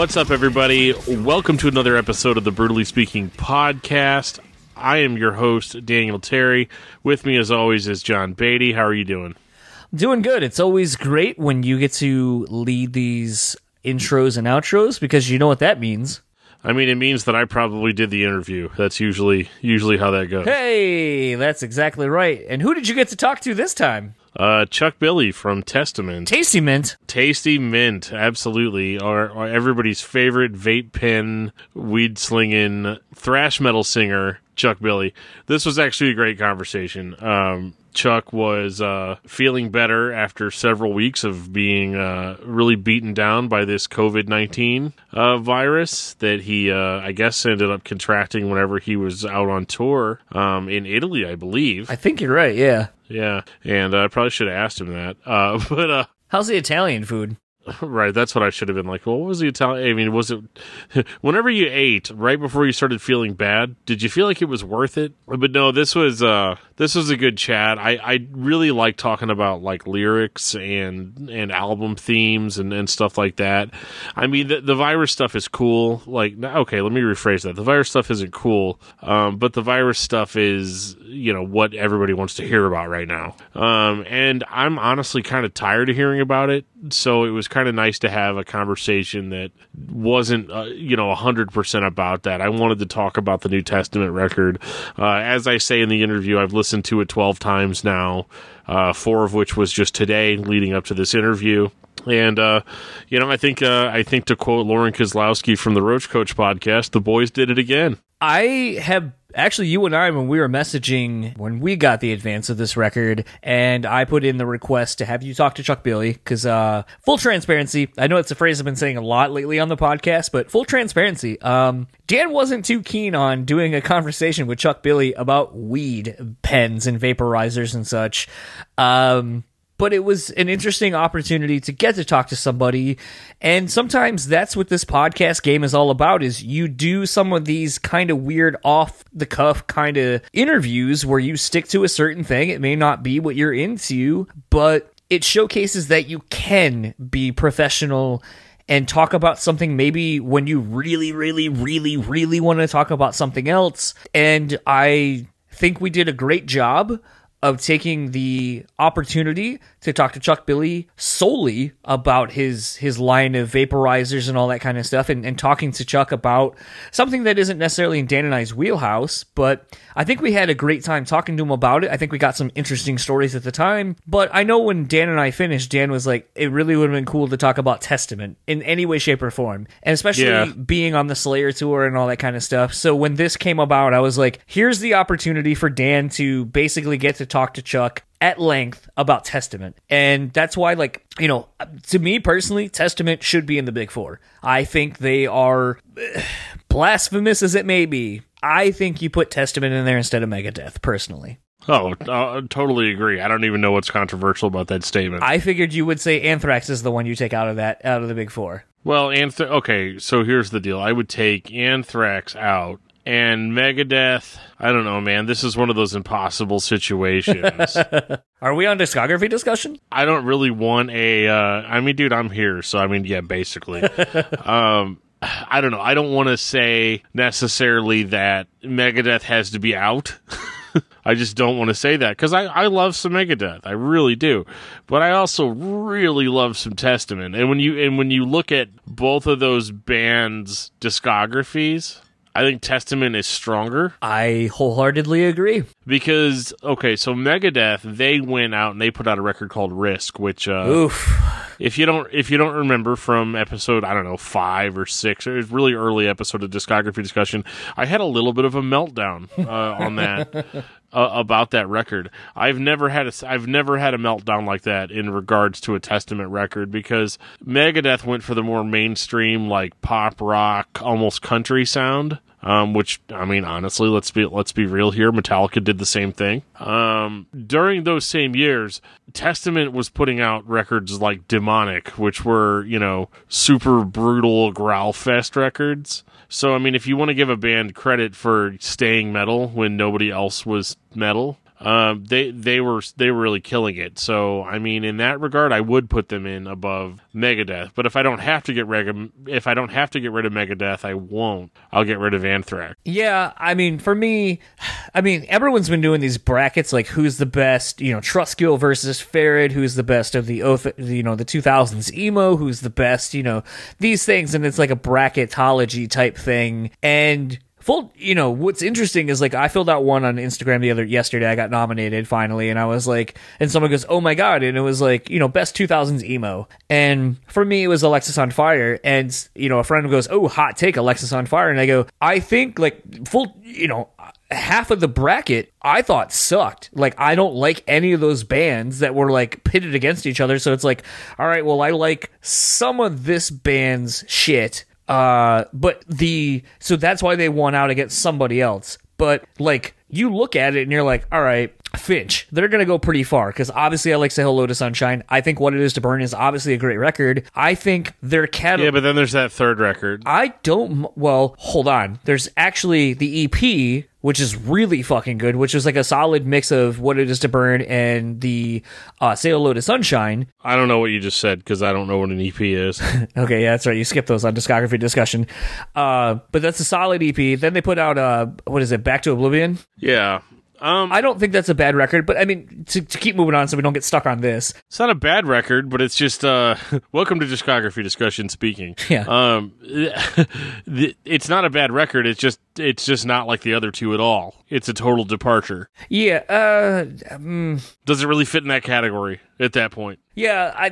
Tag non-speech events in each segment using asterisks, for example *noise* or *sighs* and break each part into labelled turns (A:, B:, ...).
A: What's up, everybody? Welcome to another episode of the Brutally Speaking podcast. I am your host, Daniel Terry. With me, as always, is John Beatty. How are you doing?
B: Doing good. It's always great when you get to lead these intros and outros because you know what that means.
A: I mean, it means that I probably did the interview. That's usually usually how that goes.
B: Hey, that's exactly right. And who did you get to talk to this time?
A: Uh, Chuck Billy from Testament.
B: Tasty Mint.
A: Tasty Mint, absolutely. Our, our everybody's favorite vape pen, weed slinging, thrash metal singer, Chuck Billy. This was actually a great conversation. Um, Chuck was uh, feeling better after several weeks of being uh, really beaten down by this COVID 19 uh, virus that he, uh, I guess, ended up contracting whenever he was out on tour um, in Italy, I believe.
B: I think you're right, yeah.
A: Yeah, and I probably should have asked him that. Uh, *laughs* but uh,
B: How's the Italian food? *laughs*
A: Right, that's what I should have been like. Well, what was the Italian? I mean, was it *laughs* whenever you ate right before you started feeling bad? Did you feel like it was worth it? But no, this was uh this was a good chat. I I really like talking about like lyrics and and album themes and and stuff like that. I mean, the, the virus stuff is cool. Like, okay, let me rephrase that. The virus stuff isn't cool, um, but the virus stuff is you know what everybody wants to hear about right now. Um, and I'm honestly kind of tired of hearing about it. So it was kind of nice to have a conversation that wasn't, uh, you know, 100% about that. I wanted to talk about the New Testament record. Uh, as I say in the interview, I've listened to it 12 times now, uh, four of which was just today leading up to this interview. And uh, you know, I think uh, I think to quote Lauren Kozlowski from the Roach Coach podcast, the boys did it again.
B: I have actually you and I when we were messaging when we got the advance of this record and I put in the request to have you talk to Chuck Billy cuz uh full transparency I know it's a phrase I've been saying a lot lately on the podcast but full transparency um Dan wasn't too keen on doing a conversation with Chuck Billy about weed pens and vaporizers and such. Um but it was an interesting opportunity to get to talk to somebody. And sometimes that's what this podcast game is all about is you do some of these kind of weird off the cuff kind of interviews where you stick to a certain thing. It may not be what you're into but it showcases that you can be professional and talk about something maybe when you really really really really want to talk about something else. And i think we did a great job of taking the opportunity to talk to Chuck Billy solely about his his line of vaporizers and all that kind of stuff and, and talking to Chuck about something that isn't necessarily in Dan and I's wheelhouse, but I think we had a great time talking to him about it. I think we got some interesting stories at the time. But I know when Dan and I finished, Dan was like, it really would have been cool to talk about Testament in any way, shape, or form. And especially
A: Yeah.
B: being on the Slayer tour and all that kind of stuff. So when this came about, I was like, here's the opportunity for Dan to basically get to talk to Chuck at length about Testament. And that's why, like, you know, to me personally, Testament should be in the Big Four. I think they are *sighs* blasphemous as it may be. I think you put Testament in there instead of Megadeth, personally.
A: Oh, uh, totally agree. I don't even know what's controversial about that statement.
B: I figured you would say Anthrax is the one you take out of that, out of the Big Four.
A: Well, Anthrax. okay, so here's the deal. I would take Anthrax out and Megadeth. I don't know, man. This is one of those impossible situations. *laughs*
B: Are we on discography discussion?
A: I don't really want a. Uh, I mean, dude, I'm here, so I mean, yeah, basically. *laughs* um, I don't know. I don't want to say necessarily that Megadeth has to be out. *laughs* I just don't want to say that because I, I love some Megadeth, I really do, but I also really love some Testament. And when you and when you look at both of those bands' discographies, I think Testament is stronger
B: I wholeheartedly agree.
A: because okay, so Megadeth they went out and they put out a record called Risk, which uh,
B: Oof.
A: if you don't if you don't remember from episode I don't know five or six, it was really early episode of discography discussion. I had a little bit of a meltdown uh, on that *laughs* uh, about that record. I've never had a I've never had a meltdown like that in regards to a Testament record because Megadeth went for the more mainstream like pop rock, almost country sound. Um, which I mean, honestly, let's be let's be real here. Metallica did the same thing. Um, during those same years, Testament was putting out records like Demonic, which were you know super brutal growl fest records. So I mean, if you want to give a band credit for staying metal when nobody else was metal, um, they they were they were really killing it. So I mean, in that regard, I would put them in above Megadeth. But if I don't have to get of if I don't have to get rid of Megadeth, I won't. I'll get rid of Anthrax.
B: Yeah, I mean, for me, *sighs* I mean, everyone's been doing these brackets like who's the best, you know, Trustkill versus Ferret, who's the best of the oath, you know, the 2000s emo, who's the best, you know, these things, and it's like a bracketology type thing, and full you know what's interesting is like i filled out one on instagram the other yesterday i got nominated finally and i was like and someone goes oh my god and it was like you know best 2000s emo and for me it was Alexisonfire and you know a friend goes oh hot take Alexisonfire and i go i think like full you know half of the bracket I thought sucked. Like I don't like any of those bands that were like pitted against each other. So it's like, all right, well I like some of this band's shit. Uh but the so that's why they won out against somebody else. But like you look at it and you're like, all right, Finch, they're going to go pretty far because obviously I like Say Hello to Sunshine. I think What It Is to Burn is obviously a great record. I think their catalog.
A: Yeah, but then there's that third record.
B: I don't. Well, hold on. There's actually the EP, which is really fucking good, which is like a solid mix of What It Is to Burn and the uh, Say Hello to Sunshine.
A: I don't know what you just said because I don't know what an EP is. *laughs*
B: okay, yeah, that's right. You skipped those on discography discussion. Uh, but that's a solid EP. Then they put out, uh, what is it, Back to Oblivion?
A: yeah. Um,
B: I don't think that's a bad record, but I mean, to, to keep moving on so we don't get stuck on this.
A: It's not a bad record, but it's just uh *laughs* welcome to discography discussion speaking.
B: Yeah.
A: Um *laughs* it's not a bad record, it's just it's just not like the other two at all. It's a total departure.
B: Yeah, uh, mm,
A: Does it really fit in that category at that point?
B: yeah, I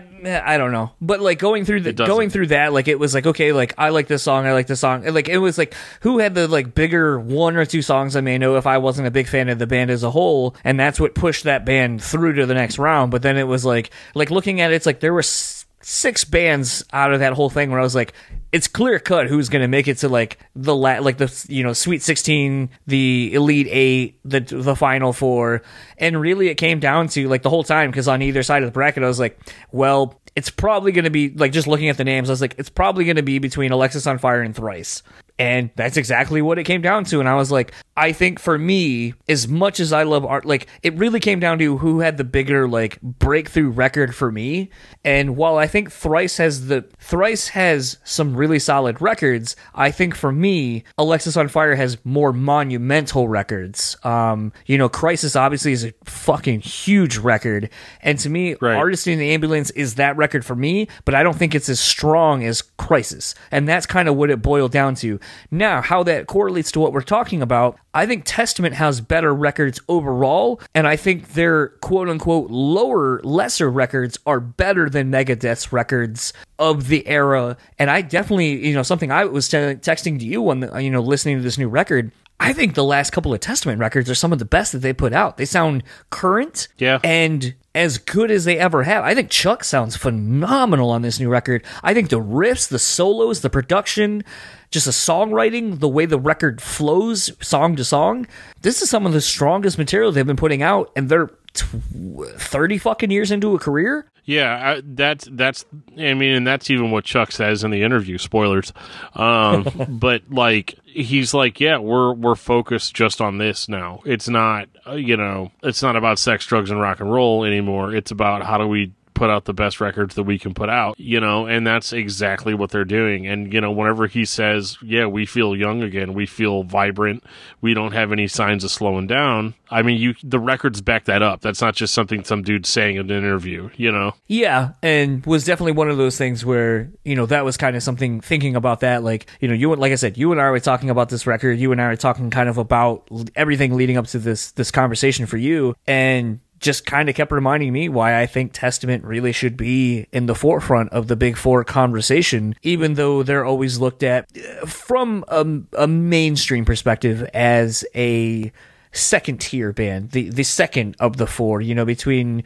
B: I don't know, but like going through the going through that, like it was like okay, like I like this song, I like this song, and, like it was like who had the like bigger one or two songs I may know if I wasn't a big fan of the band as a whole, and that's what pushed that band through to the next round. But then it was like like looking at it, it's like there were s- six bands out of that whole thing where I was like. It's clear cut who's going to make it to like the la- like the you know Sweet Sixteen, the Elite Eight, the the Final Four, and really it came down to like the whole time because on either side of the bracket I was like, well, it's probably going to be like just looking at the names. I was like, it's probably going to be between Alexisonfire and Thrice. And that's exactly what it came down to. And I was like, I think for me, as much as I love art, like it really came down to who had the bigger like breakthrough record for me. And while I think Thrice has the Thrice has some really solid records, I think for me, Alexisonfire has more monumental records. Um, you know, Crisis obviously is a fucking huge record. And to me,
A: Right.
B: Artist in the Ambulance is that record for me, but I don't think it's as strong as Crisis. And that's kind of what it boiled down to. Now, how that correlates to what we're talking about, I think Testament has better records overall, and I think their quote unquote lower, lesser records are better than Megadeth's records of the era. And I definitely, you know, something I was te- texting to you when, you know, listening to this new record. I think the last couple of Testament records are some of the best that they put out. They sound current
A: Yeah.
B: and as good as they ever have. I think Chuck sounds phenomenal on this new record. I think the riffs, the solos, the production, just the songwriting, the way the record flows song to song. This is some of the strongest material they've been putting out, and they're 30 fucking years into a career.
A: Yeah, I, that's that's. I mean, and that's even what Chuck says in the interview. Spoilers, um, *laughs* but like he's like, yeah, we're we're focused just on this now. It's not, uh, you know, it's not about sex, drugs, and rock and roll anymore. It's about how do we put out the best records that we can put out, you know, and that's exactly what they're doing. And you know, whenever he says, yeah, we feel young again, we feel vibrant, we don't have any signs of slowing down. I mean, you the records back that up. That's not just something some dude saying in an interview, you know.
B: Yeah, and was definitely one of those things where you know that was kind of something thinking about that. Like you know, you like I said, you and I were talking about this record. You and I were talking kind of about everything leading up to this this conversation for you, and just kind of kept reminding me why I think Testament really should be in the forefront of the Big Four conversation, even though they're always looked at uh, from a, a mainstream perspective as a second tier band, the the second of the four. You know, between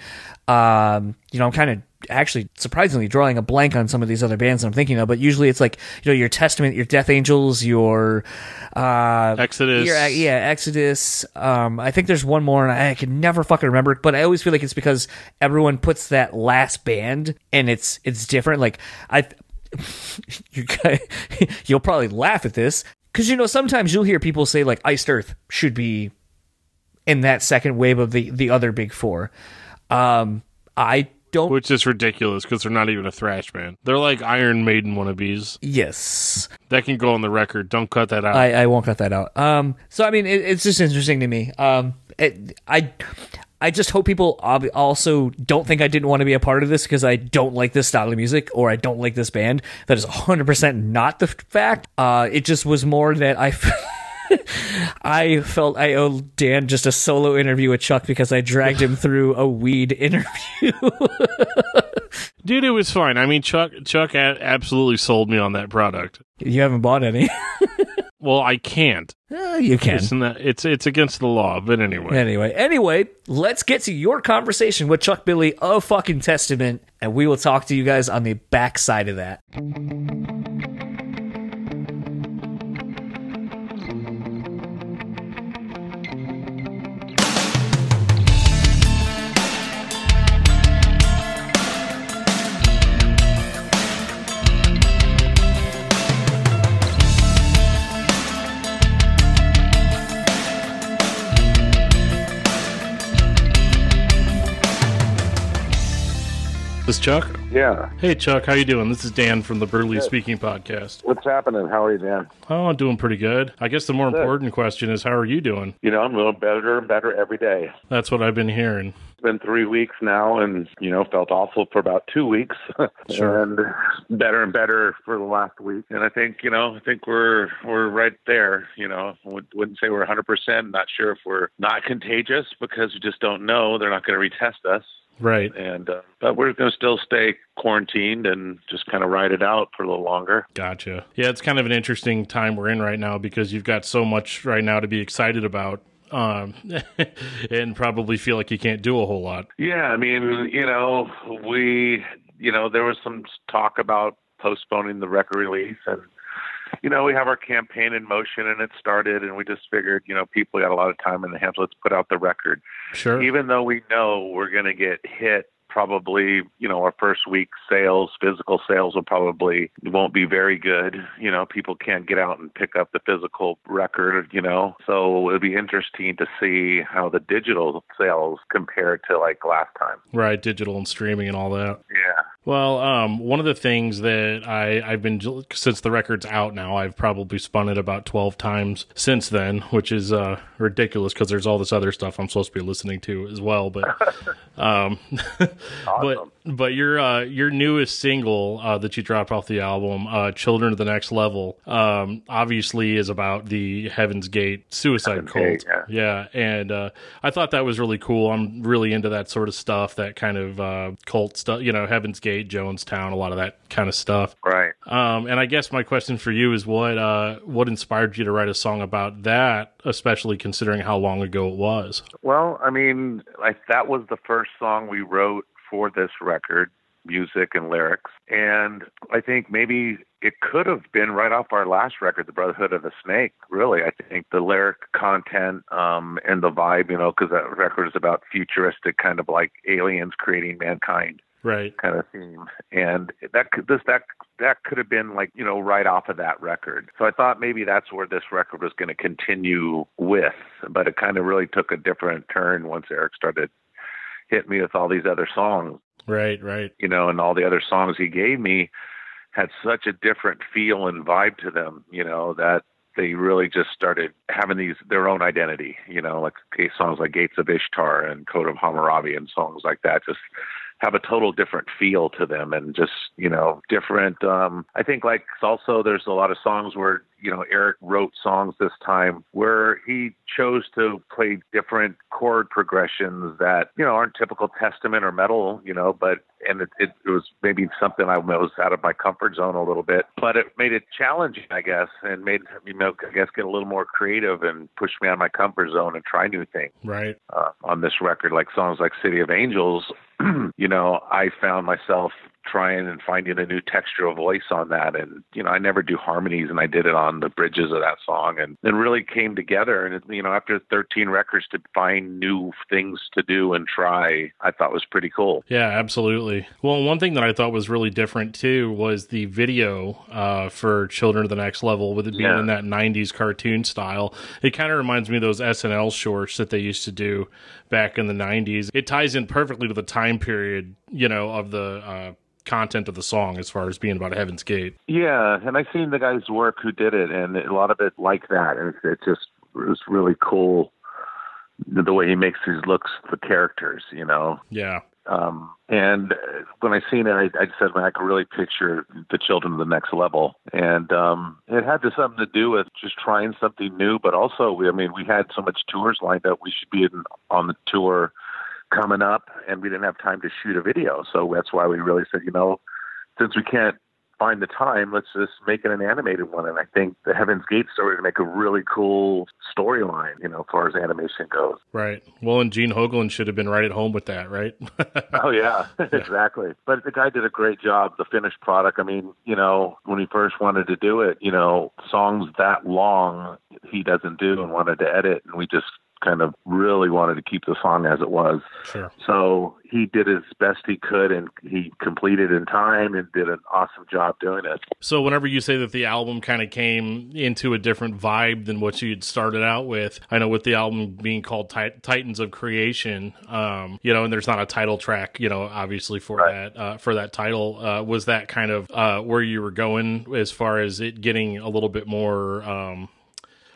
B: um, you know, I'm kind of actually surprisingly drawing a blank on some of these other bands I'm thinking of, but usually it's like you know your Testament, your Death Angels, your uh,
A: Exodus.
B: your, yeah, Exodus. Um, I think there's one more, and I, I can never fucking remember. But I always feel like it's because everyone puts that last band, and it's it's different. Like I, *laughs* you guys, *laughs* you'll probably laugh at this because you know sometimes you'll hear people say like Iced Earth should be in that second wave of the the other big four. Um, I don't.
C: Which is ridiculous because they're not even a thrash band. They're like Iron Maiden wannabes.
B: yes,
C: That can go on the record. Don't cut that out.
B: I, I won't cut that out. Um, so I mean, it, it's just interesting to me. Um, it, I. I just hope people ob- also don't think I didn't want to be a part of this because I don't like this style of music or I don't like this band. That is 100% not the fact. Uh, it just was more that I. *laughs* I felt I owed Dan just a solo interview with Chuck because I dragged him *laughs* through a weed interview. *laughs*
C: Dude, it was fine. I mean, Chuck Chuck absolutely sold me on that product.
B: you haven't bought any. *laughs*
C: Well, I can't.
B: Uh, you can.
C: It's, it's it's against the law. But anyway,
B: Anyway, anyway, let's get to your conversation with Chuck Billy of fucking Testament, and we will talk to you guys on the backside of that.
C: This Chuck.
D: Yeah.
C: Hey, Chuck, how you doing? This is Dan from the Brutally Speaking Podcast.
D: What's happening? How are you, Dan?
C: Oh, I'm doing pretty good. I guess the more important question is, how are you doing?
D: You know, I'm doing better and better every day.
C: That's what I've been hearing.
D: It's been three weeks now, and you know, felt awful for about two weeks, *laughs*
C: Sure.
D: and better and better for the last week. And I think, you know, I think we're we're right there. You know, would- wouldn't say we're 100. percent Not sure if we're not contagious because we just don't know. They're not going to retest us,
C: Right.
D: and uh, but we're going to still stay quarantined and just kind of ride it out for a little longer.
C: Gotcha. Yeah, it's kind of an interesting time we're in right now because you've got so much right now to be excited about. Um, *laughs* and probably feel like you can't do a whole lot.
D: Yeah, I mean, you know, we, you know, there was some talk about postponing the record release, and you know, we have our campaign in motion, and it started, and we just figured, you know, people got a lot of time in the hands. Let's put out the record,
C: Sure.
D: even though we know we're going to get hit. Probably, you know, our first week sales, physical sales will probably won't be very good. You know, people can't get out and pick up the physical record, you know. So it'll be interesting to see how the digital sales compare to like last time.
C: Right. Digital and streaming and all that.
D: Yeah.
C: Well, um, one of the things that I, I've been since the record's out now, I've probably spun it about twelve times since then, which is uh, ridiculous because there's all this other stuff I'm supposed to be listening to as well. But, *laughs* um, *laughs* but but your uh, your newest single uh, that you dropped off the album, uh, "Children of the Next Level," um, obviously is about the Heaven's Gate suicide
D: Heaven's
C: cult.
D: Gate,
C: yeah, and uh, I thought that was really cool. I'm really into that sort of stuff, that kind of uh, cult stuff. You know, Heaven's Gate, Jonestown, a lot of that kind of stuff.
D: Right.
C: Um, and I guess my question for you is what uh, what inspired you to write a song about that, especially considering how long ago it was?
D: Well, I mean, like that was the first song we wrote for this record, music and lyrics. And I think maybe it could have been right off our last record, The Brotherhood of the Snake. Really, I think the lyric content um, and the vibe, you know, because that record is about futuristic, kind of like aliens creating mankind
C: Right.
D: kind of theme, and that could this that that could have been like you know right off of that record. So I thought maybe that's where this record was going to continue with, but it kind of really took a different turn once Eric started hitting me with all these other songs,
C: Right. Right.
D: you know, and all the other songs he gave me had such a different feel and vibe to them, you know, that they really just started having these their own identity, you know, like songs like Gates of Ishtar and Code of Hammurabi and songs like that just have a total different feel to them and just, you know, different um I think like also there's a lot of songs where, you know, Eric wrote songs this time where he chose to play different chord progressions that, you know, aren't typical testament or metal, you know, but and it, it, it was maybe something I was out of my comfort zone a little bit, but it made it challenging, I guess, and made me, know, I guess, get a little more creative and push me out of my comfort zone and try new things
C: Right.
D: uh, on this record, like songs like City of Angels, *clears throat* you know, I found myself trying and finding a new texture of voice on that. And, you know, I never do harmonies and I did it on the bridges of that song and it really came together. And, it, you know, after 13 records to find new things to do and try, I thought was pretty cool.
C: Yeah, absolutely. Well, one thing that I thought was really different too was the video uh, for Children of the Next Level with it being
D: Yeah.
C: in that 90s cartoon style. It kind of reminds me of those SNL shorts that they used to do back in the 90s. It ties in perfectly to the time period, you know, of the uh, content of the song as far as being about Heaven's Gate.
D: Yeah, and I've seen the guy's work who did it, and a lot of it like that, and it, it just it was really cool the, way he makes these looks the characters, you know.
C: Yeah.
D: Um, and when I seen it, I, I said, man, I could really picture the children of the next level, and um, it had to, something to do with just trying something new, but also, we, I mean, we had so much tours lined up, we should be in, on the tour coming up, and we didn't have time to shoot a video, so that's why we really said, you know, since we can't find the time, let's just make it an animated one. And I think the Heaven's Gate story to make a really cool storyline, you know, as far as animation goes.
C: Right. Well, and Gene Hoglan should have been right at home with that, right? *laughs*
D: Oh yeah, *laughs* exactly. But the guy did a great job. The finished product. I mean, you know, when he first wanted to do it, you know, songs that long he doesn't do and wanted to edit, and we just kind of really wanted to keep the song as it was.
C: sure.
D: So he did as best he could, and he completed in time and did an awesome job doing it.
C: So whenever you say that the album kind of came into a different vibe than what you had started out with, I know with the album being called Tit- Titans of Creation, um, you know, and there's not a title track, you know, obviously for
D: Right.
C: that uh, for that title. Uh, was that kind of uh, where you were going as far as it getting a little bit more? Um,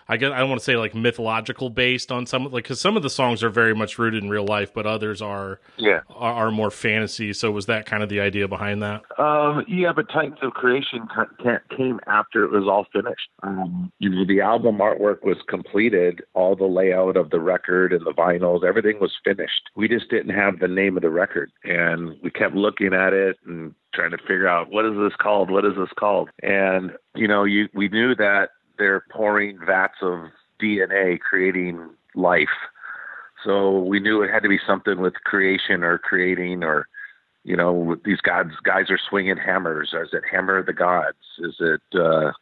C: I guess I don't want to say like mythological based on some like because some of the songs are very much rooted in real life, but others are
D: Yeah.
C: are, are more fantasy. So was that kind of the idea behind that?
D: Um, yeah, but Titans of Creation ca- ca- came after it was all finished. Um, you know, the album artwork was completed, all the layout of the record and the vinyls, everything was finished. We just didn't have the name of the record, and we kept looking at it and trying to figure out what is this called? What is this called? And you know, you we knew that they're pouring vats of DNA, creating life. So we knew it had to be something with creation or creating or you know, these gods guys are swinging hammers. Is it Hammer of the Gods? Is it, uh,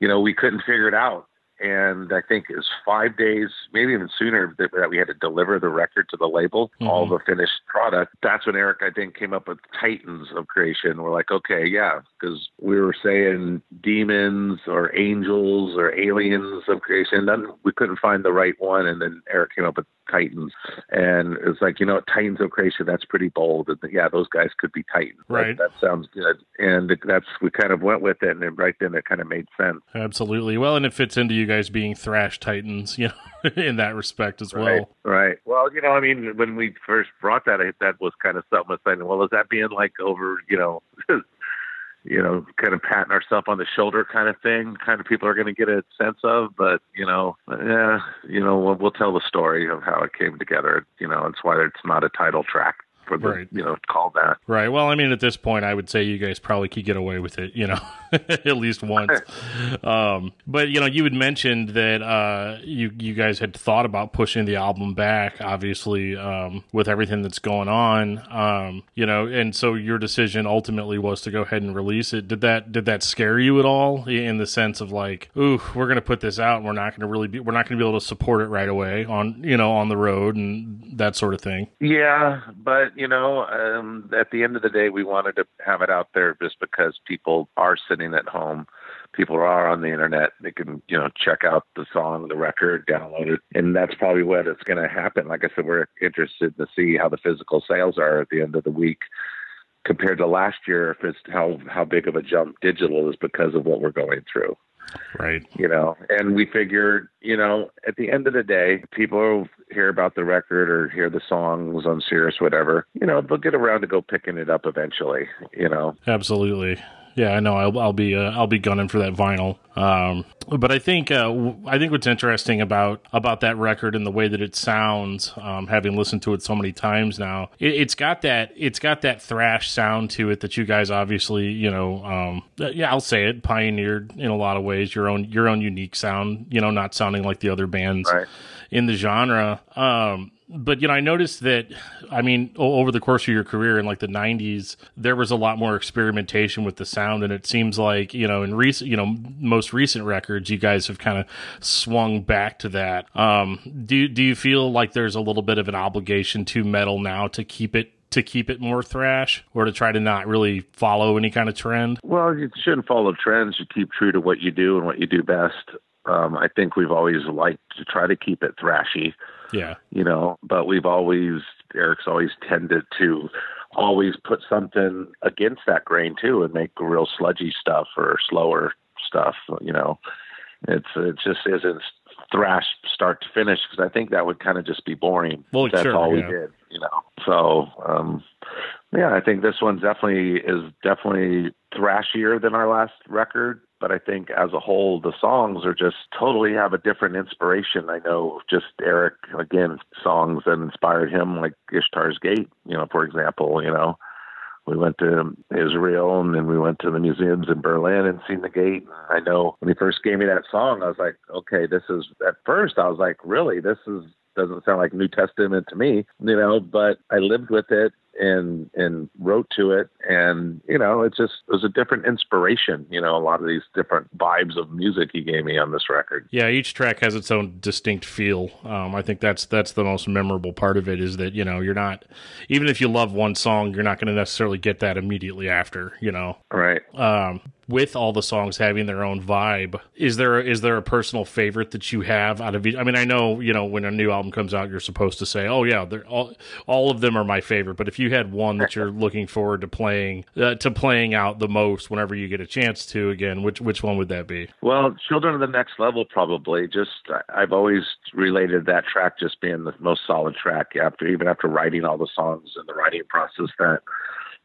D: you know, we couldn't figure it out. And I think it was five days, maybe even sooner, that, that we had to deliver the record to the label, mm-hmm. all the finished product. That's when Eric, I think, came up with Titans of Creation. We're like, okay, yeah, because we were saying demons or angels or aliens of creation. Then we couldn't find the right one. And then Eric came up with Titans. And it's like, you know, Titans of Creation, that's pretty bold. And yeah, those guys could be Titans.
C: Right.
D: That, sounds good. And that's, we kind of went with it. And right then it kind of made sense.
C: Absolutely. Well, and it fits into you guys being thrash titans, you know, *laughs* in that respect as
D: Right,
C: well.
D: right. Well, you know, I mean, when we first brought that, I, that was kind of something. I Saying, well, is that being like over, you know, *laughs* you know, kind of patting ourselves on the shoulder kind of thing? Kind of people are going to get a sense of, but you know, yeah, you know, we'll, we'll tell the story of how it came together. You know, it's why it's not a title track for the,
C: Right.
D: you know, call that.
C: Right. Well, I mean, at this point, I would say you guys probably could get away with it, you know, *laughs* at least once. *laughs* um, but you know, you had mentioned that uh, you you guys had thought about pushing the album back, obviously, um, with everything that's going on. Um, you know, and so your decision ultimately was to go ahead and release it. Did that did that scare you at all, in the sense of like, ooh, we're going to put this out, and we're not going to really be, we're not going to be able to support it right away on you know on the road and that sort of thing.
D: Yeah, but you know, um, at the end of the day, we wanted to have it out there just because people are sitting at home. People are on the internet. They can, you know, check out the song, the record, download it, and that's probably what it's going to happen. Like I said, we're interested to see how the physical sales are at the end of the week compared to last year. If it's how how big of a jump digital is because of what we're going through
C: Right.
D: you know and we figured you know at the end of the day people hear about the record or hear the songs on Sirius whatever you know they'll get around to go picking it up eventually you know
C: Absolutely. Yeah, I know. I'll, I'll be uh, I'll be gunning for that vinyl. Um, but I think uh, w- I think what's interesting about about that record and the way that it sounds, um, having listened to it so many times now, it, it's got that it's got that thrash sound to it that you guys obviously you know um, uh, yeah I'll say it pioneered in a lot of ways your own your own unique sound. You know, not sounding like the other bands
D: Right.
C: in the genre. Um, but you know, I noticed that. I mean, over the course of your career in like the '90s, there was a lot more experimentation with the sound, and it seems like you know, in recent, you know, most recent records, you guys have kind of swung back to that. Um, do do you feel like there's a little bit of an obligation to metal now to keep it to keep it more thrash or to try to not really follow any kind of trend?
D: Well, you shouldn't follow trends. You keep true to what you do and what you do best. Um, I think we've always liked to try to keep it thrashy.
C: Yeah.
D: You know, but we've always, Eric's always tended to always put something against that grain too and make real sludgy stuff or slower stuff, you know. It's it just isn't thrash start to finish because I think that would kind of just be boring.
C: Well,
D: That's
C: sure,
D: all
C: yeah.
D: we did, you know. So, um, yeah, I think this one definitely is definitely thrashier than our last record. But I think as a whole, the songs are just totally have a different inspiration. I know just Eric again songs that inspired him, like Ishtar's Gate, you know, for example, you know we went to Israel and then we went to the museums in Berlin and seen the gate. I know when he first gave me that song, I was like, okay, this is at first I was like, really, this is doesn't sound like New Testament to me, you know, but I lived with it and and wrote to it and you know it just it was a different inspiration you know a lot of these different vibes of music he gave me on this record
C: Yeah, each track has its own distinct feel. Um, I think that's that's the most memorable part of it is that you know you're not even if you love one song, you're not going to necessarily get that immediately after. You know,
D: right
C: um, with all the songs having their own vibe, is there is there a personal favorite that you have out of each? I mean, I know you know when a new album comes out, you're supposed to say, "Oh yeah, they're all all of them are my favorite." But if you had one that you're looking forward to playing uh, to playing out the most whenever you get a chance to, again, which which one would that be?
D: Well, Children of the Next Level probably. Just I've always related that track just being the most solid track after even after writing all the songs and the writing process that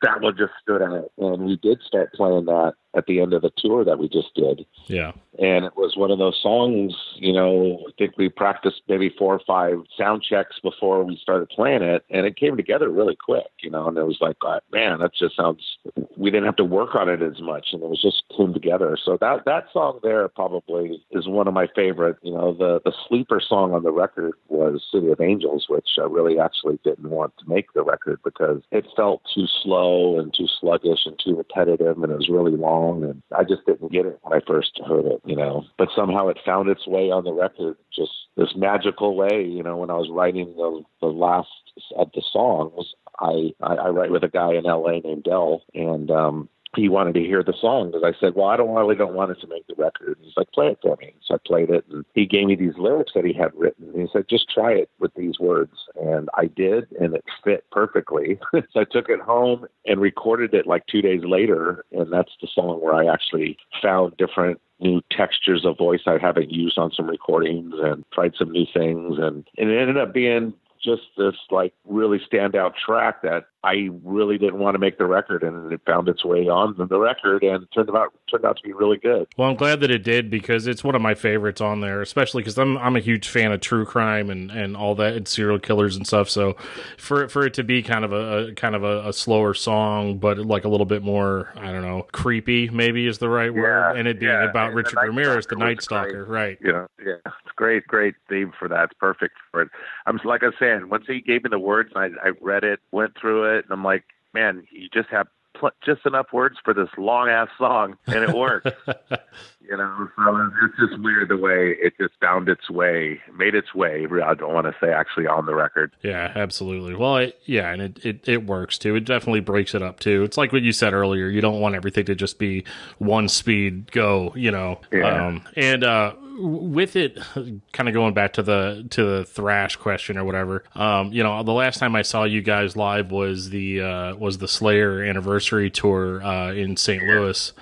D: that one just stood out. And we did start playing that at the end of the tour that we just did.
C: Yeah,
D: And it was one of those songs, you know, I think we practiced maybe four or five sound checks before we started playing it. And it came together really quick, you know, and it was like, uh, man, that just sounds, we didn't have to work on it as much. And it was just came together. So that, that song there probably is one of my favorite. You know, the, the sleeper song on the record was City of Angels, which I really actually didn't want to make the record because it felt too slow and too sluggish and too repetitive. And it was really long. And I just didn't get it when I first heard it, you know. But somehow it found its way on the record just this magical way, you know, when I was writing the, the last of the songs. I, I, I write with a guy in LA named Del, and um, he wanted to hear the song because I said, "Well, I don't really don't want it to make the record." And he's like, "Play it for me." So I played it, and he gave me these lyrics that he had written. And he said, "Just try it with these words," and I did, and it fit perfectly. *laughs* so I took it home and recorded it like two days later, and that's the song where I actually found different new textures of voice I haven't used on some recordings and tried some new things and, and it ended up being just this like really standout track that I really didn't want to make the record and it found its way on the record and turned out turned out to be really good.
C: Well, I'm glad that it did because it's one of my favorites on there, especially because I'm I'm a huge fan of true crime and, and all that and serial killers and stuff. So for for it to be kind of a, a kind of a, a, slower song, but like a little bit more, I don't know, creepy maybe is the right word, and it being
D: yeah.
C: about
D: And
C: Richard
D: the
C: Ramirez, the Night Stalker,
D: great.
C: right?
D: Know, yeah, it's great, great theme for that. It's perfect for it. I'm like I was saying, once he gave me the words, I, I read it, went through it, and I'm like, man, you just have pl- just enough words for this long ass song, and it works. *laughs* you know, so it's just weird the way it just found its way, made its way. I don't want to say actually on the record.
C: Yeah, absolutely. Well, it, yeah, and it, it, it works too. It definitely breaks it up too. It's like what you said earlier. You don't want everything to just be one speed go, you know.
D: Yeah.
C: Um, and uh, with it, *laughs* kind of going back to the to the thrash question or whatever. Um, you know, the last time I saw you guys live was the uh, was the Slayer anniversary tour uh, in St. Louis,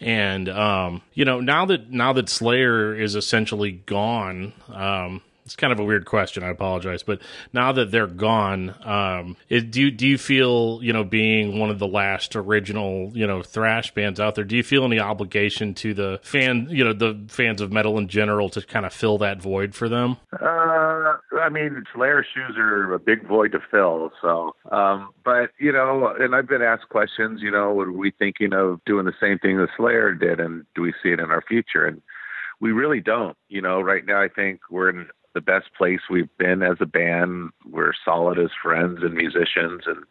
C: and um, you know now that now that Slayer is essentially gone. Um, it's kind of a weird question. I apologize, but now that they're gone, um, it, do you, do you feel you know being one of the last original you know thrash bands out there? Do you feel any obligation to the fan you know the fans of metal in general to kind of fill that void for them?
D: Uh, I mean, Slayer shoes are a big void to fill. So, um, but you know, and I've been asked questions. You know, are we thinking of doing the same thing that Slayer did, and do we see it in our future? And we really don't. You know, right now I think we're in the best place we've been as a band. We're solid as friends and musicians, and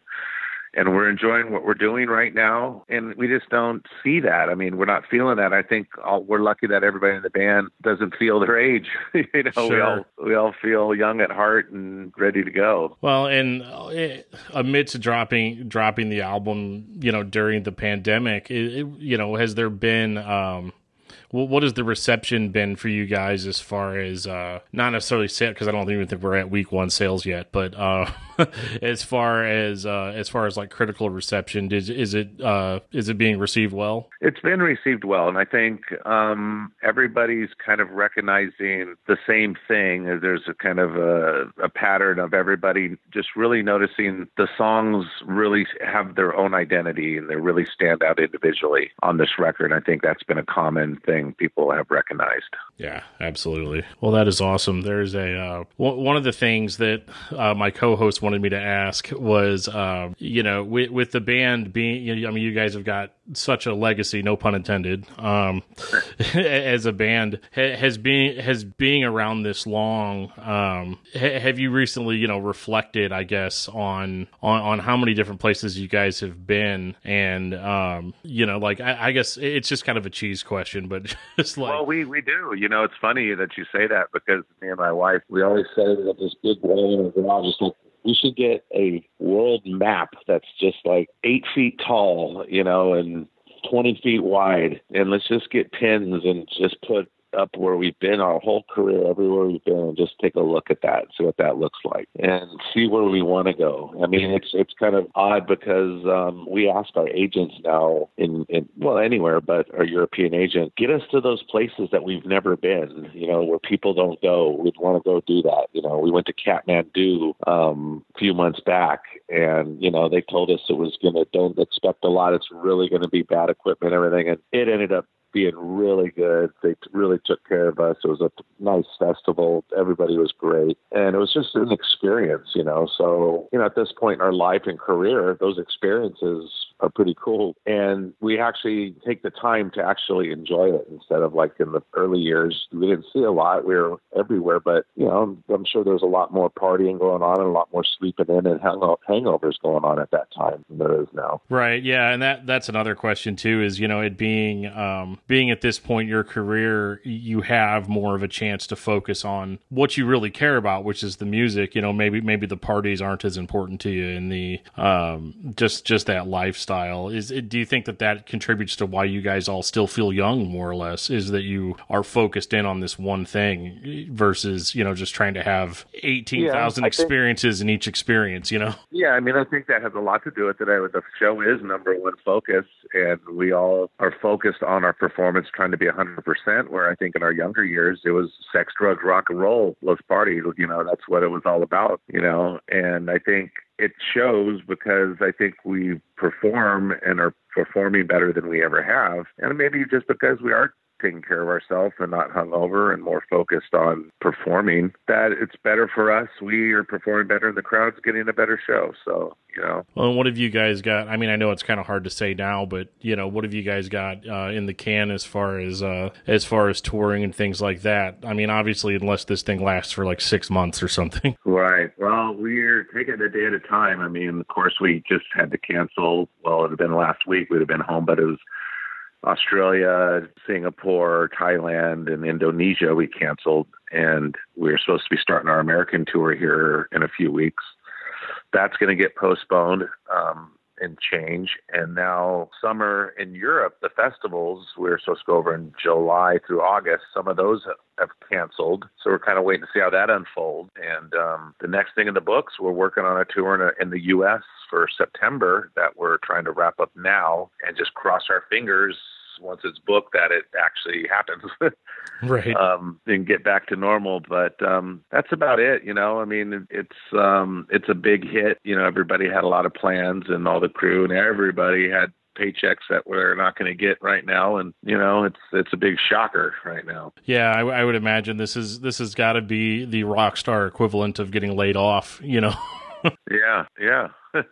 D: and we're enjoying what we're doing right now and we just don't see that i mean we're not feeling that i think all, we're lucky that everybody in the band doesn't feel their age *laughs* you know sure. we all we all feel young at heart and ready to go
C: well and uh, amidst dropping dropping the album you know during the pandemic it, it, you know has there been um what has the reception been for you guys as far as uh, not necessarily sales because I don't even think we're at week one sales yet, but uh, *laughs* *laughs* as far as uh, as far as like critical reception, is is it uh, is it being received well?
D: It's been received well, and I think um, everybody's kind of recognizing the same thing. There's a kind of a, a pattern of everybody just really noticing the songs really have their own identity and they really stand out individually on this record. I think that's been a common thing people have recognized.
C: Yeah, absolutely. Well, that is awesome. There's a uh, w- one of the things that uh, my co-host wanted me to ask was, uh, you know, with, with the band being, you know, I mean, you guys have got such a legacy, no pun intended, um, *laughs* as a band. has being has being around this long. Um, ha- have you recently, you know, reflected, I guess, on on on how many different places you guys have been, and um, you know, like I, I guess it's just kind of a cheese question, but *laughs* just like
D: well, we we do. You know, it's funny that you say that because me and my wife, we always say that this big in the garage is like we should get a world map that's just like eight feet tall, you know, and 20 feet wide. And let's just get pins and just put up where we've been our whole career, everywhere we've been, and just take a look at that, see what that looks like, and see where we want to go. I mean, it's it's kind of odd because um, we ask our agents now in, in well anywhere, but our European agent, get us to those places that we've never been. You know, where people don't go. We'd want to go do that. You know, we went to Kathmandu um, a few months back, and you know they told us it was gonna don't expect a lot. It's really going to be bad equipment, everything, and it ended up being really good. They really took care of us. It was a nice festival. Everybody was great. And it was just an experience, you know. So, you know, at this point in our life and career, those experiences are pretty cool. And we actually take the time to actually enjoy it instead of like in the early years. We didn't see a lot. We were everywhere, but, you know, I'm sure there's a lot more partying going on and a lot more sleeping in and hangovers going on at that time than there is now.
C: Right. Yeah. And that, that's another question too, is, you know, it being, um, being at this point in your career, you have more of a chance to focus on what you really care about, which is the music. You know, maybe maybe the parties aren't as important to you, and the um, just just that lifestyle. Is it, do you think that that contributes to why you guys all still feel young, more or less? Is that you are focused in on this one thing versus you know just trying to have eighteen thousand yeah, experiences think, in each experience? You know.
D: Yeah, I mean, I think that has a lot to do with it. The show is number one focus, and we all are focused on our performance, trying to be 100%. Where I think in our younger years, it was sex, drugs, rock and roll, let's party. You know, that's what it was all about, you know. And I think it shows because I think we perform and are performing better than we ever have. And maybe just because we are taking care of ourselves and not hungover and more focused on performing, that it's better for us. We are performing better and the crowd's getting a better show. So, you know.
C: Well, what have you guys got? I mean, I know it's kind of hard to say now, but you know, what have you guys got uh, in the can as far as uh, as far as touring and things like that? I mean, obviously, unless this thing lasts for like six months or something. *laughs*
D: Right. Well, we're taking it a day at a time. I mean, of course, we just had to cancel. Well, it had been last week. We'd have been home, but it was Australia, Singapore, Thailand, and Indonesia we canceled, and we were supposed to be starting our American tour here in a few weeks. That's going to get postponed um, and change. And now summer in Europe, the festivals we are supposed to go over in July through August. Some of those have canceled, so we're kind of waiting to see how that unfolds. And um, the next thing in the books, we're working on a tour in, a, in the U.S. for September that we're trying to wrap up now, and just cross our fingers once it's booked that it actually happens. *laughs*
C: right.
D: Um, and get back to normal. But um, that's about it. You know, I mean, it's um, it's a big hit. You know, everybody had a lot of plans, and all the crew and everybody had paychecks that we're not going to get right now and you know it's it's a big shocker right now
C: yeah i, I would imagine this is this has got to be the rock star equivalent of getting laid off you know *laughs*
D: yeah yeah *laughs*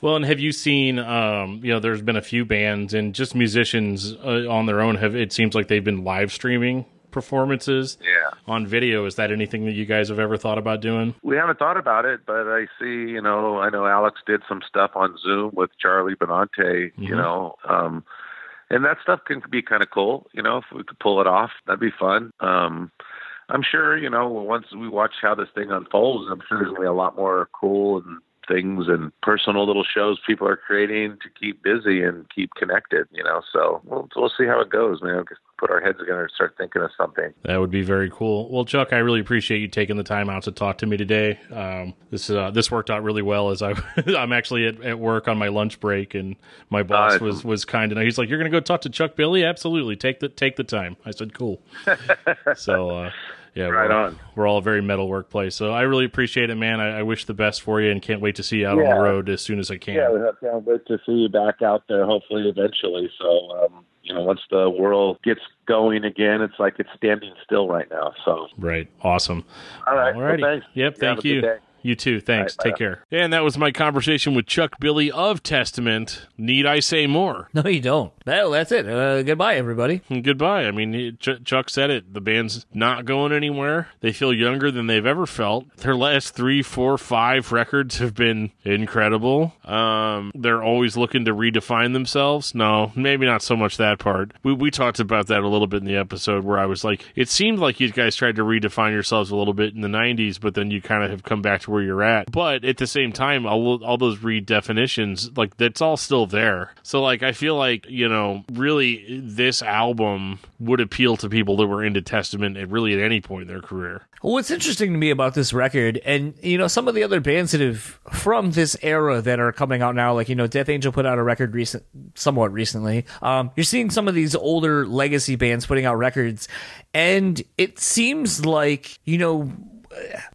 C: well, and have you seen? Um, you know, there's been a few bands and just musicians uh, on their own. Have it seems like they've been live streaming
A: performances
D: Yeah.
A: on video. Is that anything that you guys have ever thought about doing?
D: We haven't thought about it, but I see, you know, I know Alex did some stuff on Zoom with Charlie Benante, you
A: Mhm.
D: know, um, and that stuff can be kind of cool, you know, if we could pull it off, that'd be fun. Um, I'm sure, you know, once we watch how this thing unfolds, I'm sure there's gonna be a lot more cool and things and personal little shows people are creating to keep busy and keep connected, you know. So we'll we'll see how it goes, man. Just put our heads together and start thinking of something.
A: That would be very cool. Well, Chuck, I really appreciate you taking the time out to talk to me today. Um, this uh, this worked out really well as I *laughs* I'm actually at, at work on my lunch break, and my boss
D: Nice.
A: was was kind enough. He's like, "You're going to go talk to Chuck Billy? Absolutely, take the take the time." I said, "Cool." *laughs* so. Uh, yeah,
D: Right
A: we're,
D: on.
A: we're all a very metal workplace, so I really appreciate it, man. I, I wish the best for you, and can't wait to see you out on the road as soon as I can.
D: Yeah, we have can't wait to see you back out there. Hopefully, eventually. So, um, you know, once the world gets going again, it's like it's standing still right now. So,
A: Right, awesome.
D: all right.
A: Alrighty.
D: Well, thanks.
A: Yep,
D: You
A: thank you. You too. Thanks.
D: All right,
A: Take care. And that was my conversation with Chuck Billy of Testament. Need I say more?
B: No, you don't. Well, that's it. Uh, goodbye, everybody.
A: Goodbye. I mean, Ch- Chuck said it. The band's not going anywhere. They feel younger than they've ever felt. Their last three, four, five records have been incredible. Um, they're always looking to redefine themselves. No, maybe not so much that part. We we talked about that a little bit in the episode where I was like, it seemed like you guys tried to redefine yourselves a little bit in the '90s, but then you kind of have come back to where you're at. But at the same time, all all those redefinitions, like that's all still there. So like, I feel like you know, really, this album would appeal to people that were into Testament at really at any point in their career.
B: What's interesting to me about this record, and you know, some of the other bands that have from this era that are coming out now, like you know, Death Angel put out a record recent, somewhat recently. Um, you're seeing some of these older legacy bands putting out records, and it seems like you know.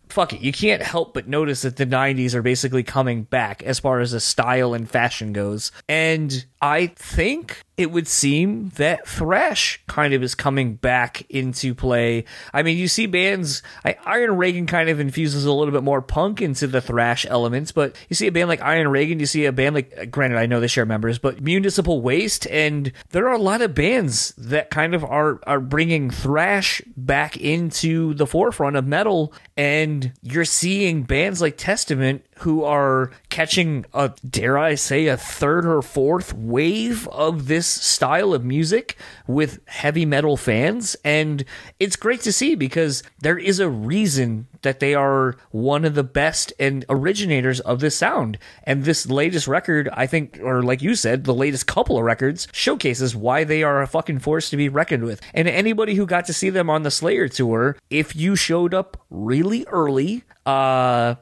B: Fuck it. You can't help but notice that the 90s are basically coming back as far as the style and fashion goes. And I think it would seem that thrash kind of is coming back into play. I mean, you see bands, I, Iron Reagan kind of infuses a little bit more punk into the thrash elements, but you see a band like Iron Reagan, you see a band like, granted, I know they share members, but Municipal Waste, and there are a lot of bands that kind of are, are bringing thrash back into the forefront of metal, and you're seeing bands like Testament who are catching a dare I say a third or fourth wave of this style of music with heavy metal fans. And it's great to see because there is a reason that they are one of the best and originators of this sound. And this latest record I think or like you said the latest couple of records showcases why they are a fucking force to be reckoned with. And anybody who got to see them on the Slayer tour if you showed up really early uh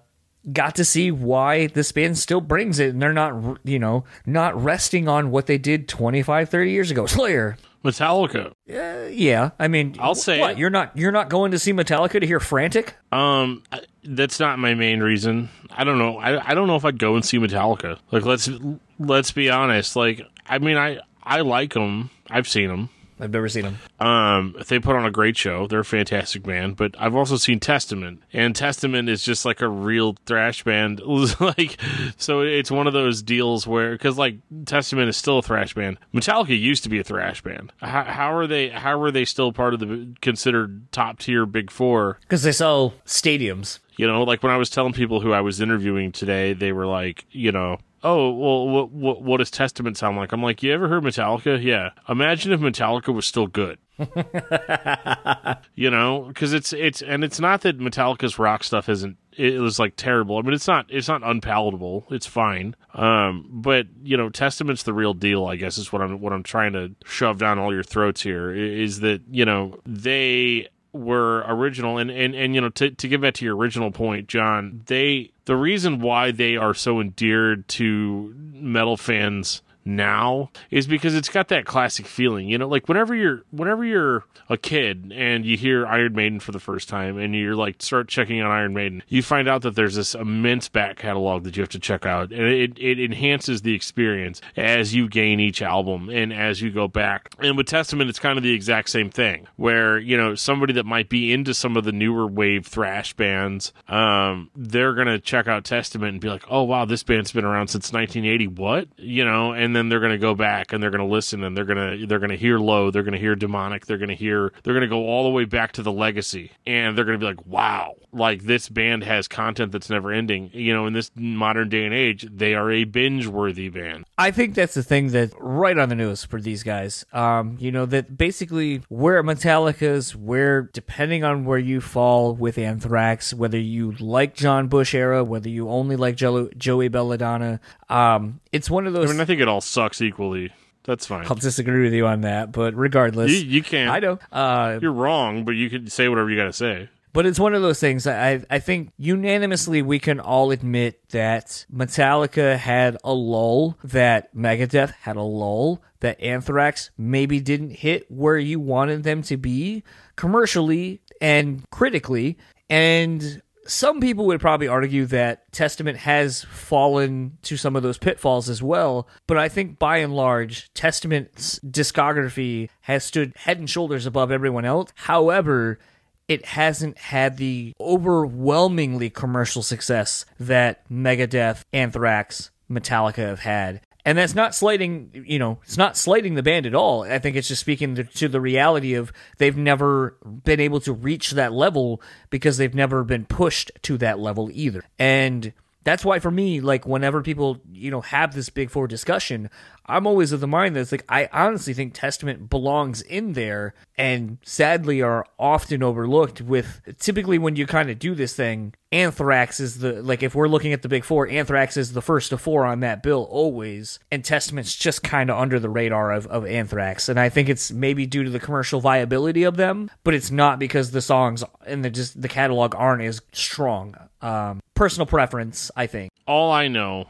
B: got to see why this band still brings it and they're not you know not resting on what they did 25 30 years ago *laughs* slayer
A: Metallica.
B: uh, yeah i mean
A: I'll say
B: what
A: it.
B: you're not you're not going to see metallica to hear frantic
A: Um, I- that's not my main reason. I don't know. I I don't know if I'd go and see Metallica. Like let's let's be honest. Like I mean, I I like them. I've seen them.
B: I've never seen them
A: Um, they put on a great show. They're a fantastic band, but I've also seen Testament, and Testament is just like a real thrash band. *laughs* like, so it's one of those deals where, because like Testament is still a thrash band. Metallica used to be a thrash band. How, how are they? How are they still part of the considered top tier Big Four?
B: because they sell stadiums
A: You know, like when I was telling people who I was interviewing today, they were like, you know, oh, well, what, what, what does Testament sound like? I'm like, you ever heard Metallica? Yeah. Imagine if Metallica was still good. *laughs* you know, because it's it's and it's not that Metallica's rock stuff isn't it was like terrible. I mean, it's not it's not unpalatable. It's fine. Um, but you know, Testament's the real deal. I guess is what I'm what I'm trying to shove down all your throats here is that you know they were original. And and and you know to to get back to your original point, John, they the reason why they are so endeared to metal fans now is because it's got that classic feeling you know like whenever you're whenever you're a kid and you hear iron maiden for the first time and you're like start checking out iron maiden you find out that there's this immense back catalog that you have to check out. And it, it enhances the experience as you gain each album and as you go back. And with testament it's kind of the exact same thing where you know somebody that might be into some of the newer wave thrash bands um they're gonna check out testament and be like oh wow this band's been around since 1980 what? You know and then they're going to go back and they're going to listen and they're going to they're going to hear low, they're going to hear demonic, they're going to hear they're going to go all the way back to the legacy, and they're going to be like, wow, like this band has content that's never ending. You know, in this modern day and age, they are a binge worthy band.
B: I think that's the thing that right on the nose for these guys. Um, you know that basically where Metallica's, where depending on where you fall with Anthrax, whether you like John Bush era, whether you only like jo- Joey Belladonna, um, it's one of those.
A: I mean, I think it all sucks equally. That's fine.
B: I'll disagree with you on that, but regardless,
A: You, you can't.
B: I know. Uh,
A: You're wrong, but you can say whatever you got to say.
B: But it's one of those things. I I think unanimously we can all admit that Metallica had a lull, that Megadeth had a lull, that Anthrax maybe didn't hit where you wanted them to be commercially and critically, and some people would probably argue that Testament has fallen to some of those pitfalls as well, but I think by and large, Testament's discography has stood head and shoulders above everyone else. However, it hasn't had the overwhelmingly commercial success that Megadeth, Anthrax, Metallica have had. And that's not slighting, you know, it's not slighting the band at all. I think it's just speaking to, to the reality of they've never been able to reach that level because they've never been pushed to that level either. And that's why for me, like whenever people, you know, have this big four discussion, I'm always of the mind that it's like I honestly think Testament belongs in there and sadly are often overlooked with typically when you kind of do this thing, Anthrax is the like if we're looking at the big four, Anthrax is the first of four on that bill always, and Testament's just kind of under the radar of, of Anthrax. And I think it's maybe due to the commercial viability of them, but it's not because the songs and the just the catalog aren't as strong. Um, personal preference, I think.
A: All I know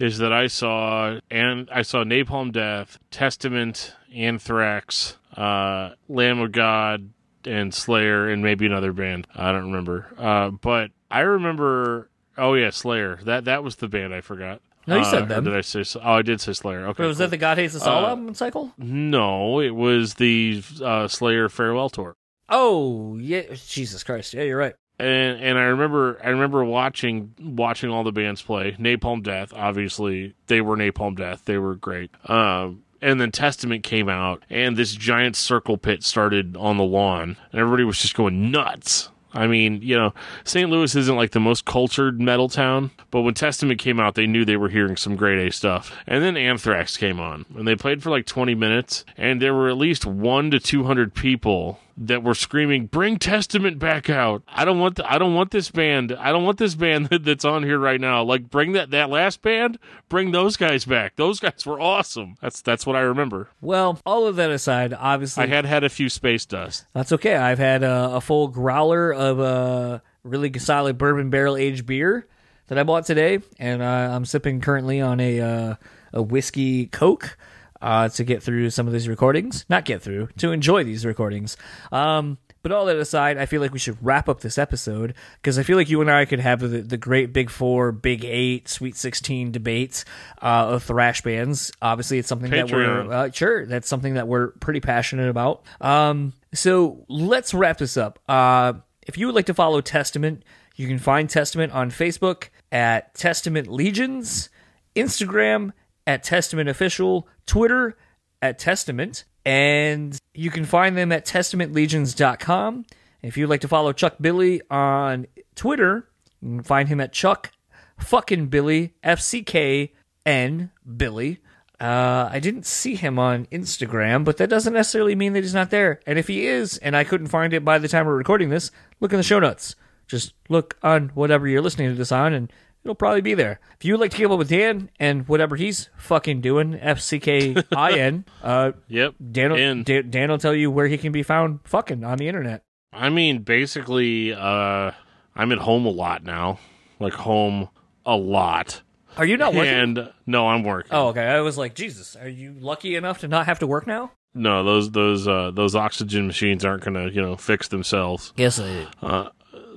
A: is that I saw and I saw Napalm Death, Testament, Anthrax, uh, Lamb of God, and Slayer, and maybe another band. I don't remember. Uh, but I remember. Oh yeah, Slayer. That that was the band I forgot.
B: No, you
A: Uh,
B: said
A: or
B: them.
A: Did I say? Oh, I did say Slayer. Okay.
B: But was
A: cool.
B: that the God Hates Us All
A: Uh,
B: album cycle?
A: No, it was the uh, Slayer farewell tour.
B: Oh yeah, Jesus Christ! Yeah, you're right.
A: And and I remember I remember watching watching all the bands play. Napalm Death, obviously, they were Napalm Death. They were great. Um, and then Testament came out, and this giant circle pit started on the lawn, and everybody was just going nuts. I mean, you know, St. Louis isn't like the most cultured metal town, but when Testament came out, they knew they were hearing some grade A stuff. And then Anthrax came on, and they played for like 20 minutes, and there were at least one to 200 people that were screaming, "Bring Testament back out!" I don't want, the, I don't want this band. I don't want this band *laughs* that's on here right now. Like, bring that that last band, bring those guys back. Those guys were awesome. That's that's what I remember.
B: Well, all of that aside, obviously,
A: I had had a few space dust.
B: that's okay. I've had a, a full growler of a really solid bourbon barrel aged beer that I bought today, and uh, I'm sipping currently on a uh, a whiskey Coke. Uh, to get through some of these recordings, not get through, to enjoy these recordings. Um, but all that aside, I feel like we should wrap up this episode because I feel like you and I could have the, the great Big Four, Big Eight, Sweet Sixteen debates uh, of thrash bands. Obviously, it's something that we're uh, sure that's something that we're pretty passionate about. Um, so let's wrap this up. Uh, if you would like to follow Testament, you can find Testament on Facebook at Testament Legions, Instagram at Testament Official, Twitter at Testament, and you can find them at testamentlegions.com. If you'd like to follow Chuck Billy on Twitter, you can find him at Chuck fucking Billy, F C K N Billy. Uh, I didn't see him on Instagram, but that doesn't necessarily mean that he's not there. And if he is, and I couldn't find it by the time we're recording this, look in the show notes. Just look on whatever you're listening to this on, and it'll probably be there. If you would like to keep up with Dan and whatever he's fucking doing, F C K I N, *laughs* uh,
A: Yep.
B: Dan, will. Dan, Dan will tell you where he can be found fucking on the internet.
A: I mean, basically, uh, I'm at home a lot now. Like home a lot.
B: Are you not working?
A: And no, I'm working.
B: oh, okay. I was like, Jesus, are you lucky enough to not have to work now?
A: No, those those uh, those oxygen machines aren't gonna you know fix themselves.
B: Yes, I did.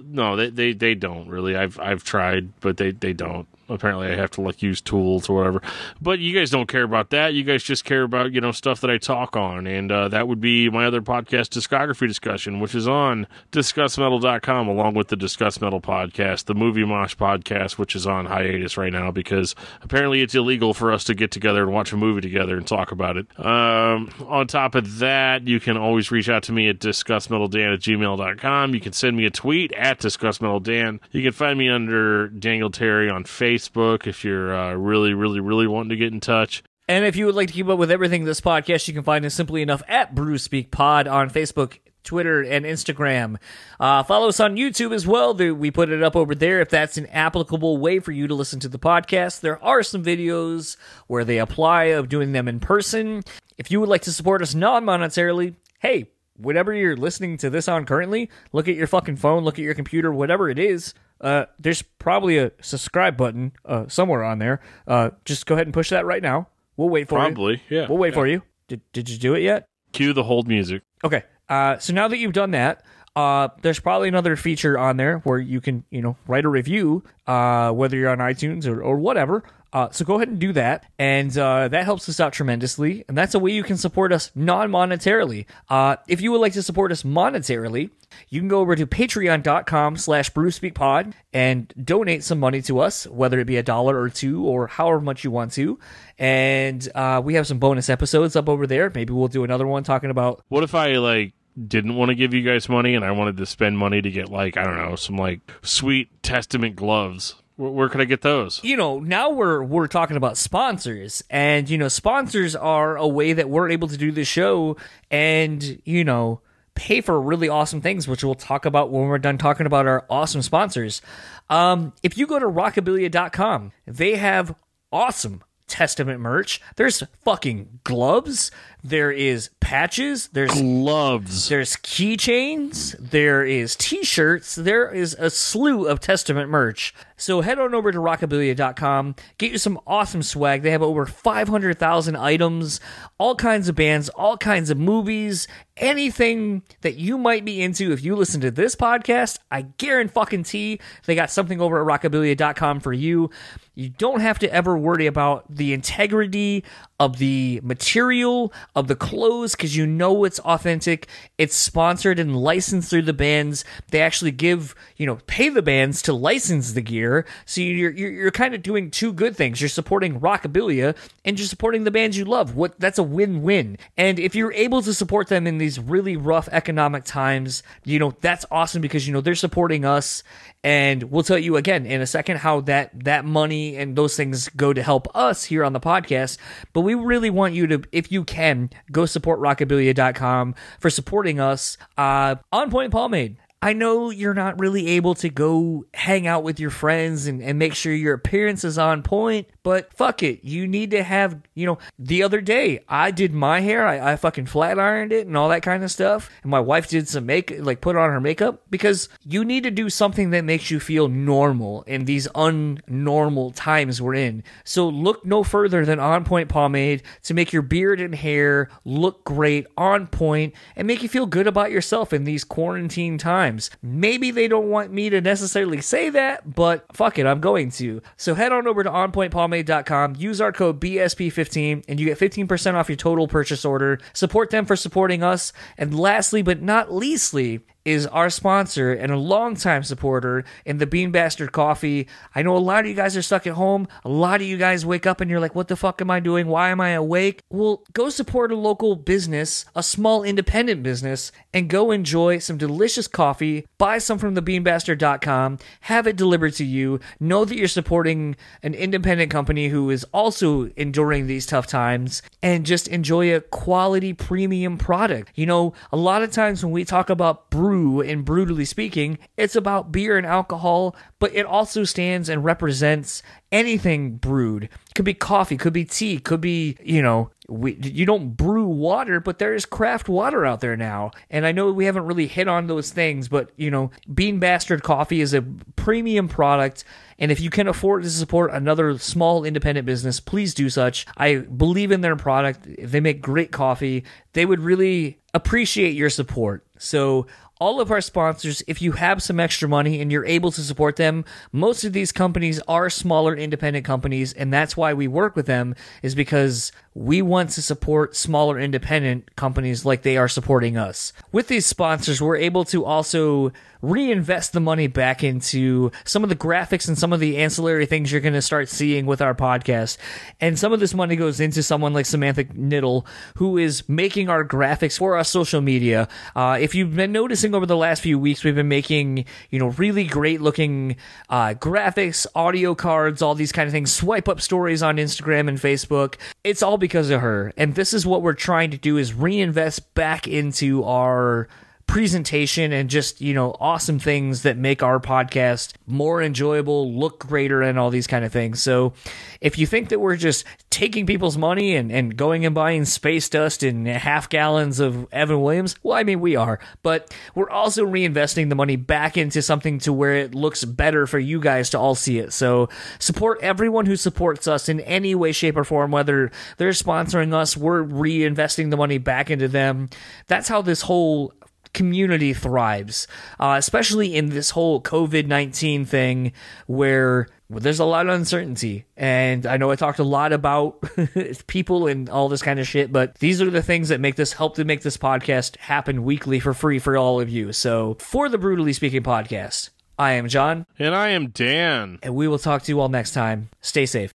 A: No, they, they, they don't really. I've I've tried, but they, they don't. Apparently I have to like use tools or whatever. But you guys don't care about that. You guys just care about you know stuff that I talk on, and uh, that would be my other podcast, discography discussion, which is on discussmetal.com along with the Discuss Metal podcast, the Movie Mosh podcast, which is on hiatus right now because apparently it's illegal for us to get together and watch a movie together and talk about it. Um, on top of that, you can always reach out to me at discussmetaldan at gmail.com. You can send me a tweet at discussmetaldan. You can find me under Daniel Terry on Facebook if you're uh, really, really, really wanting to get in touch.
B: And if you would like to keep up with everything this podcast, you can find us simply enough at Brew Speak Pod on Facebook, Twitter, and Instagram. Uh, follow us on YouTube as well. We put it up over there if that's an applicable way for you to listen to the podcast. There are some videos where they apply of doing them in person. If you would like to support us non monetarily, hey, whatever you're listening to this on currently, look at your fucking phone, look at your computer, whatever it is. Uh, there's probably a subscribe button uh, somewhere on there. Uh, just go ahead and push that right now. We'll wait for
A: Probably,
B: you.
A: yeah.
B: We'll wait
A: yeah.
B: for you. Did, did you do it yet?
A: Cue the hold music.
B: Okay. Uh, so now that you've done that, uh, there's probably another feature on there where you can, you know, write a review, uh, whether you're on iTunes or, or whatever. Uh, so go ahead and do that, and uh, that helps us out tremendously. And that's a way you can support us non-monetarily. Uh, if you would like to support us monetarily, you can go over to patreon.com slash brewspeakpod and donate some money to us, whether it be a dollar or two or however much you want to. And uh, we have some bonus episodes up over there. Maybe we'll do another one talking about
A: What if I like didn't want to give you guys money and I wanted to spend money to get like I don't know some like sweet Testament gloves? Where, where could I get those?
B: you know now we're we're talking about sponsors. And you know sponsors are a way that we're able to do the show and you know pay for really awesome things which we'll talk about when we're done talking about our awesome sponsors. Um if you go to rockabilia.com they have awesome testament merch. There's fucking gloves. There is patches. There's
A: Gloves.
B: there's keychains, there is t-shirts, there is a slew of Testament merch. So head on over to rockabilia.com, get you some awesome swag. They have over 500,000 items, all kinds of bands, all kinds of movies, anything that you might be into if you listen to this podcast, I guarantee they got something over at rockabilia.com for you. You don't have to ever worry about the integrity of the material of the clothes because you know it's authentic. It's sponsored and licensed through the bands. They actually give you know pay the bands to license the gear, so you're you're, you're kind of doing two good things. You're supporting Rockabilia and you're supporting the bands you love. What that's a win win. And if you're able to support them in these really rough economic times, you know that's awesome because you know they're supporting us. And we'll tell you again in a second how that that money and those things go to help us here on the podcast. But we really want you to, if you can, go support rockabilia.com for supporting us. Uh, on Point Pomade. I know you're not really able to go hang out with your friends and, and make sure your appearance is on point, but fuck it. You need to have, you know, the other day I did my hair, I, I fucking flat ironed it and all that kind of stuff. And my wife did some make, like put on her makeup because you need to do something that makes you feel normal in these unnormal times we're in. So look no further than On Point Pomade to make your beard and hair look great, on point, and make you feel good about yourself in these quarantine times. Maybe they don't want me to necessarily say that, but fuck it, I'm going to. So head on over to onpointpomade.com, use our code BSP15, and you get 15% off your total purchase order. Support them for supporting us. And lastly, but not leastly, is our sponsor and a longtime supporter in the Bean Bastard Coffee. I know a lot of you guys are stuck at home. A lot of you guys wake up and you're like, what the fuck am I doing? Why am I awake? Well, go support a local business, a small independent business, and go enjoy some delicious coffee. Buy some from thebeanbastard.com, have it delivered to you. Know that you're supporting an independent company who is also enduring these tough times and just enjoy a quality premium product. You know, a lot of times when we talk about brew and brutally speaking, it's about beer and alcohol, but it also stands and represents anything brewed. Could be coffee, could be tea, could be, you know, we, you don't brew water, but there is craft water out there now. And I know we haven't really hit on those things, but, you know, Bean Bastard Coffee is a premium product. And if you can afford to support another small independent business, please do such. I believe in their product. They make great coffee. They would really appreciate your support. So, all of our sponsors, if you have some extra money and you're able to support them, most of these companies are smaller independent companies, and that's why we work with them, is because we want to support smaller independent companies like they are supporting us. With these sponsors, we're able to also reinvest the money back into some of the graphics and some of the ancillary things you're going to start seeing with our podcast. And some of this money goes into someone like Samantha Niddle, who is making our graphics for our social media. Uh, if you've been noticing over the last few weeks, we've been making, you know, really great looking uh, graphics, audio cards, all these kind of things, swipe up stories on Instagram and Facebook. It's all because of her. And this is what we're trying to do is reinvest back into our presentation and just you know awesome things that make our podcast more enjoyable look greater and all these kind of things. So if you think that we're just taking people's money and, and going and buying space dust and half gallons of evan williams well i mean we are but we're also reinvesting the money back into something to where it looks better for you guys to all see it. So support everyone who supports us in any way shape or form whether they're sponsoring us we're reinvesting the money back into them. That's how this whole community thrives, uh, especially in this whole COVID 19 thing where well, there's a lot of uncertainty. And I know I talked a lot about *laughs* people and all this kind of shit, but these are the things that make this help to make this podcast happen weekly for free for all of you. So for the Brutally Speaking podcast, I am John.
A: And I am Dan.
B: And we will talk to you all next time. Stay safe.